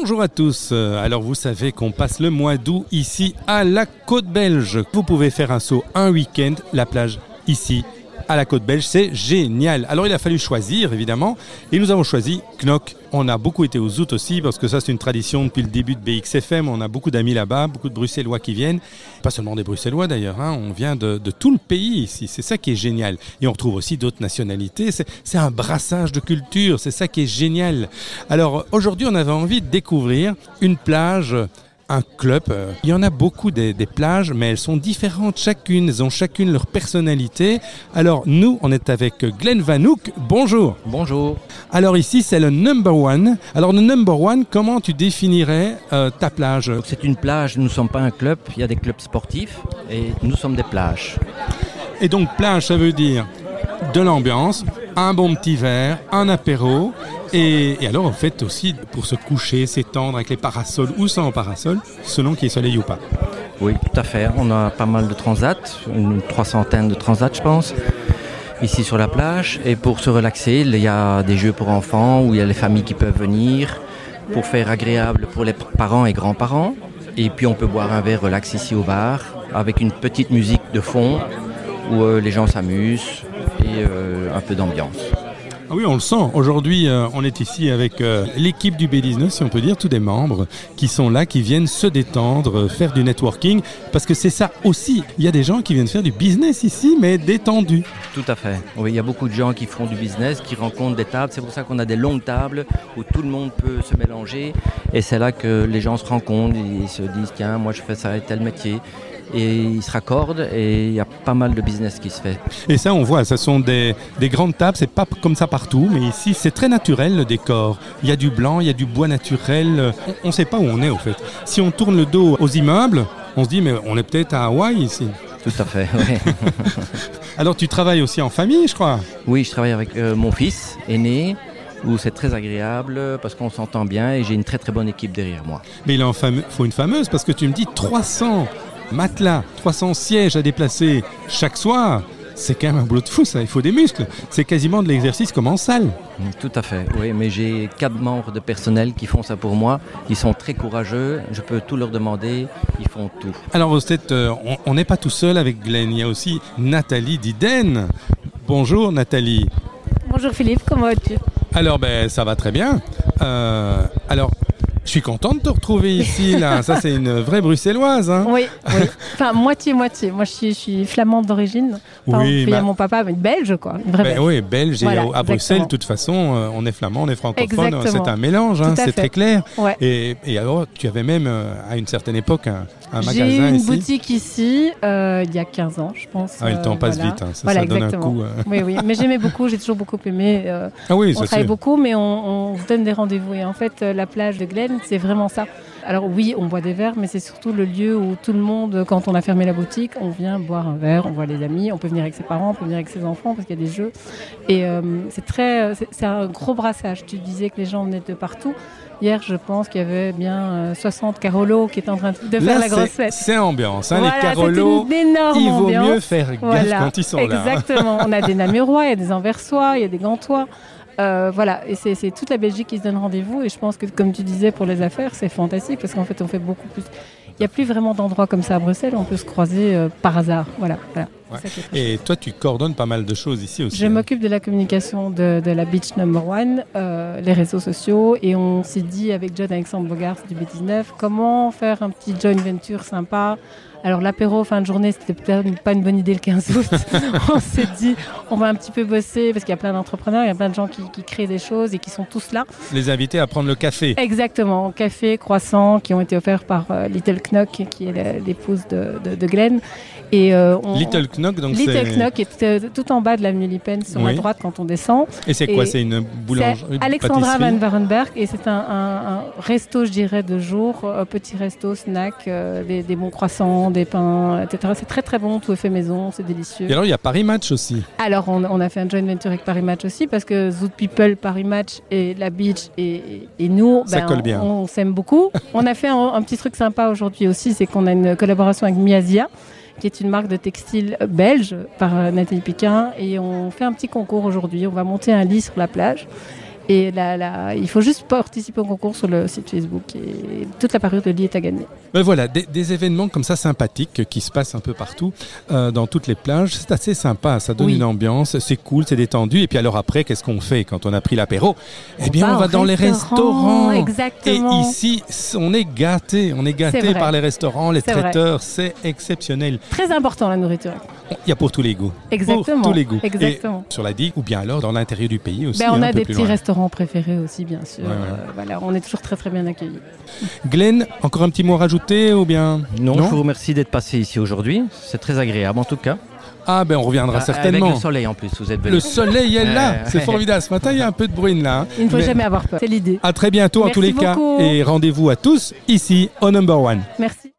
Bonjour à tous. Alors vous savez qu'on passe le mois d'août ici à la côte belge. Vous pouvez faire un saut un week-end, la plage ici à la côte belge, c'est génial. Alors il a fallu choisir évidemment et nous avons choisi Knock. On a beaucoup été aux août aussi parce que ça c'est une tradition depuis le début de BXFM. On a beaucoup d'amis là-bas, beaucoup de Bruxellois qui viennent. Pas seulement des Bruxellois d'ailleurs, hein. on vient de, de tout le pays ici. C'est ça qui est génial. Et on retrouve aussi d'autres nationalités. C'est c'est un brassage de culture, c'est ça qui est génial. Alors aujourd'hui on avait envie de découvrir une plage un club. Euh, Il y en a beaucoup des, des plages, mais elles sont différentes chacune. Elles ont chacune leur personnalité. Alors nous, on est avec Glenn Vanouk. Bonjour. Bonjour. Alors ici, c'est le number one. Alors le number one, comment tu définirais euh, ta plage? C'est une plage, nous ne sommes pas un club, il y a des clubs sportifs et nous sommes des plages. Et donc plage, ça veut dire de l'ambiance, un bon petit verre, un apéro. Et, alors, en fait, aussi pour se coucher, s'étendre avec les parasols ou sans parasol, selon qu'il y ait soleil ou pas. Oui, tout à fait. On a pas mal de transats, une trois centaines de transats je pense, ici sur la plage. Et pour se relaxer, il y a des jeux pour enfants où il y a les familles qui peuvent venir pour faire agréable pour les parents et grands-parents. Et puis on peut boire un verre relax ici au bar avec une petite musique de fond où euh, les gens s'amusent et euh, un peu d'ambiance. Ah oui, on le sent. Aujourd'hui, euh, on est ici avec euh, l'équipe du B19, si on peut dire, tous des membres qui sont là, qui viennent se détendre, euh, faire du networking, parce que c'est ça aussi. Il y a des gens qui viennent faire du business ici, mais détendu. Tout à fait. Oui, il y a beaucoup de gens qui font du business, qui rencontrent des tables. C'est pour ça qu'on a des longues tables où tout le monde peut se mélanger. Et c'est là que les gens se rencontrent, ils se disent tiens, moi je fais ça et tel métier. Et ils se raccordent et il y a pas mal de business qui se fait. Et ça, on voit, ce sont des, des grandes tables, c'est pas comme ça partout, mais ici, c'est très naturel le décor. Il y a du blanc, il y a du bois naturel. On ne sait pas où on est, au fait. Si on tourne le dos aux immeubles, on se dit, mais on est peut-être à Hawaï ici. Tout à fait, oui. Alors, tu travailles aussi en famille, je crois? oui, je travaille avec euh, mon fils aîné où c'est très agréable parce qu'on s'entend bien et j'ai une très très bonne équipe derrière moi. Mais il en faut une fameuse parce que tu me dis 300 matelas, 300 sièges à déplacer chaque soir. C'est quand même un boulot de fou, ça. Il faut des muscles. C'est quasiment de l'exercice comme en salle. Tout à fait, oui, mais j'ai quatre membres de personnel qui font ça pour moi. Ils sont très courageux, je peux tout leur demander, ils font tout. Alors, vous êtes, euh, on- on n'est pas tout seul avec Glenn. Il y a aussi Nathalie Diden. Bonjour, Nathalie. Bonjour Philippe, comment vas-tu? Alors, ben, ça va très bien. Euh, alors, je suis content de te retrouver ici, là. Ça, c'est une vraie bruxelloise, hein. Oui, oui. Enfin, moitié-moitié. Moi, je suis, je suis flamande d'origine. Enfin, Oui, il y a bah- mon papa, mais belge, quoi. Une vraie Ben belge. oui, belge et à Bruxelles, de toute façon, euh, on est flamand, on est francophone, Exactement. c'est un mélange, hein, c'est très clair. Ouais. Et, et alors, tu avais même, euh, à une certaine époque, un, un J'ai magasin une ici. boutique ici, euh, il y a 15 ans, je pense. Ah, le temps passe voilà. vite, hein, ça, Voilà, ça donne exactement. un coup. Oui, oui. Mais j'aimais beaucoup, j'ai toujours beaucoup aimé. Ah oui, on c'est travaille beaucoup, mais on, on se donne des rendez-vous. Et en fait, la plage de Glen, c'est vraiment ça. Alors oui, on boit des verres, mais c'est surtout le lieu où tout le monde, quand on a fermé la boutique, on vient boire un verre, on voit les amis, on peut venir avec ses parents, on peut venir avec ses enfants parce qu'il y a des jeux. Et euh, c'est très, c'est- un gros brassage. Tu disais que les gens venaient de partout. Hier, je pense qu'il y avait bien euh, 60 Carolos qui étaient en train de faire Là, la grosse c'est- fête. c'est ambiance. Hein, Voilà, les c'est Carolos, une énorme il vaut ambiance. mieux faire gaffe Voilà, quand ils sont là. hein. Exactement. On a des Namurois, il y a des Anversois, il y a des Gantois. Euh, voilà, et c'est toute la Belgique qui se donne rendez-vous. Et je pense que, comme tu disais, pour les affaires, c'est fantastique parce qu'en fait, on fait beaucoup plus. Il n'y a plus vraiment d'endroits comme ça à Bruxelles. On peut se croiser euh, par hasard. Voilà. Ouais. Et toi, tu coordonnes pas mal de choses ici aussi. je hein. m'occupe de la communication de, de la Beach Number One, euh, les réseaux sociaux, et on s'est dit avec John Alexandre Bogart du B19 comment faire un petit joint venture sympa. Alors l'apéro fin de journée, c'était peut-être pas une bonne idée le 15 août. on s'est dit on va un petit peu bosser parce qu'il y a plein d'entrepreneurs, il y a plein de gens qui, qui créent des choses et qui sont tous là. Les inviter à prendre le café. Exactement, café, croissant qui ont été offerts par euh, Little Knock qui est l'épouse de, de, de Glenn. Et euh, on- Little Knock, donc Little. Knock est euh, tout en bas de l'avenue Lippen sur Oui. la droite quand on descend. Et c'est quoi? C'est une boulangerie Alexandra Van Varenberg et c'est un, un- un resto, je dirais, de jour, un petit resto, snack, euh, des, des bons croissants, des pains, etc. C'est très très bon, tout est fait maison, c'est délicieux. Et alors, il y a Paris Match aussi. Alors on, on a fait un joint venture avec Paris Match aussi parce que Zoot People, Paris Match et la Beach et, nous, Ça colle bien. on, on s'aime beaucoup. on a fait un, un petit truc sympa aujourd'hui aussi, c'est qu'on a une collaboration avec Miasia qui est une marque de textile belge par euh, Nathalie Piquin et on fait un petit concours aujourd'hui. On va monter un lit sur la plage Et là, là, il faut juste participer au concours sur le site Facebook et toute la parure de lit est à gagner. Ben voilà, des, des événements comme ça sympathiques qui se passent un peu partout, euh, dans toutes les plages. C'est assez sympa, ça donne Oui. une ambiance, c'est cool, c'est détendu. Et puis alors après, qu'est-ce qu'on fait quand on a pris l'apéro? Eh bien, va on va dans les restaurant, restaurants. exactement. Et ici, on est gâté, on est gâté par les restaurants, les traiteurs, c'est exceptionnel. Très important la nourriture. Il y a pour tous les goûts. Exactement. Pour tous les goûts. Exactement. Et sur la digue, ou bien alors dans l'intérieur du pays aussi. Ben, on hein, a des petits loin. restaurants préférés aussi, bien sûr. Ouais, ouais. Euh, voilà, on est toujours très très bien accueillis. Glenn, encore un petit mot à rajouter ou bien Non, je vous remercie d'être passé ici aujourd'hui. C'est très agréable en tout cas. Ah ben on reviendra Ah, certainement. Avec le soleil en plus, vous êtes venu. Le soleil est là, c'est formidable. Ce matin, il y a un peu de bruine là. hein. Il ne faut Mais jamais avoir peur. C'est l'idée. À très bientôt en tous les cas. Et rendez-vous à tous ici au Number One. Merci.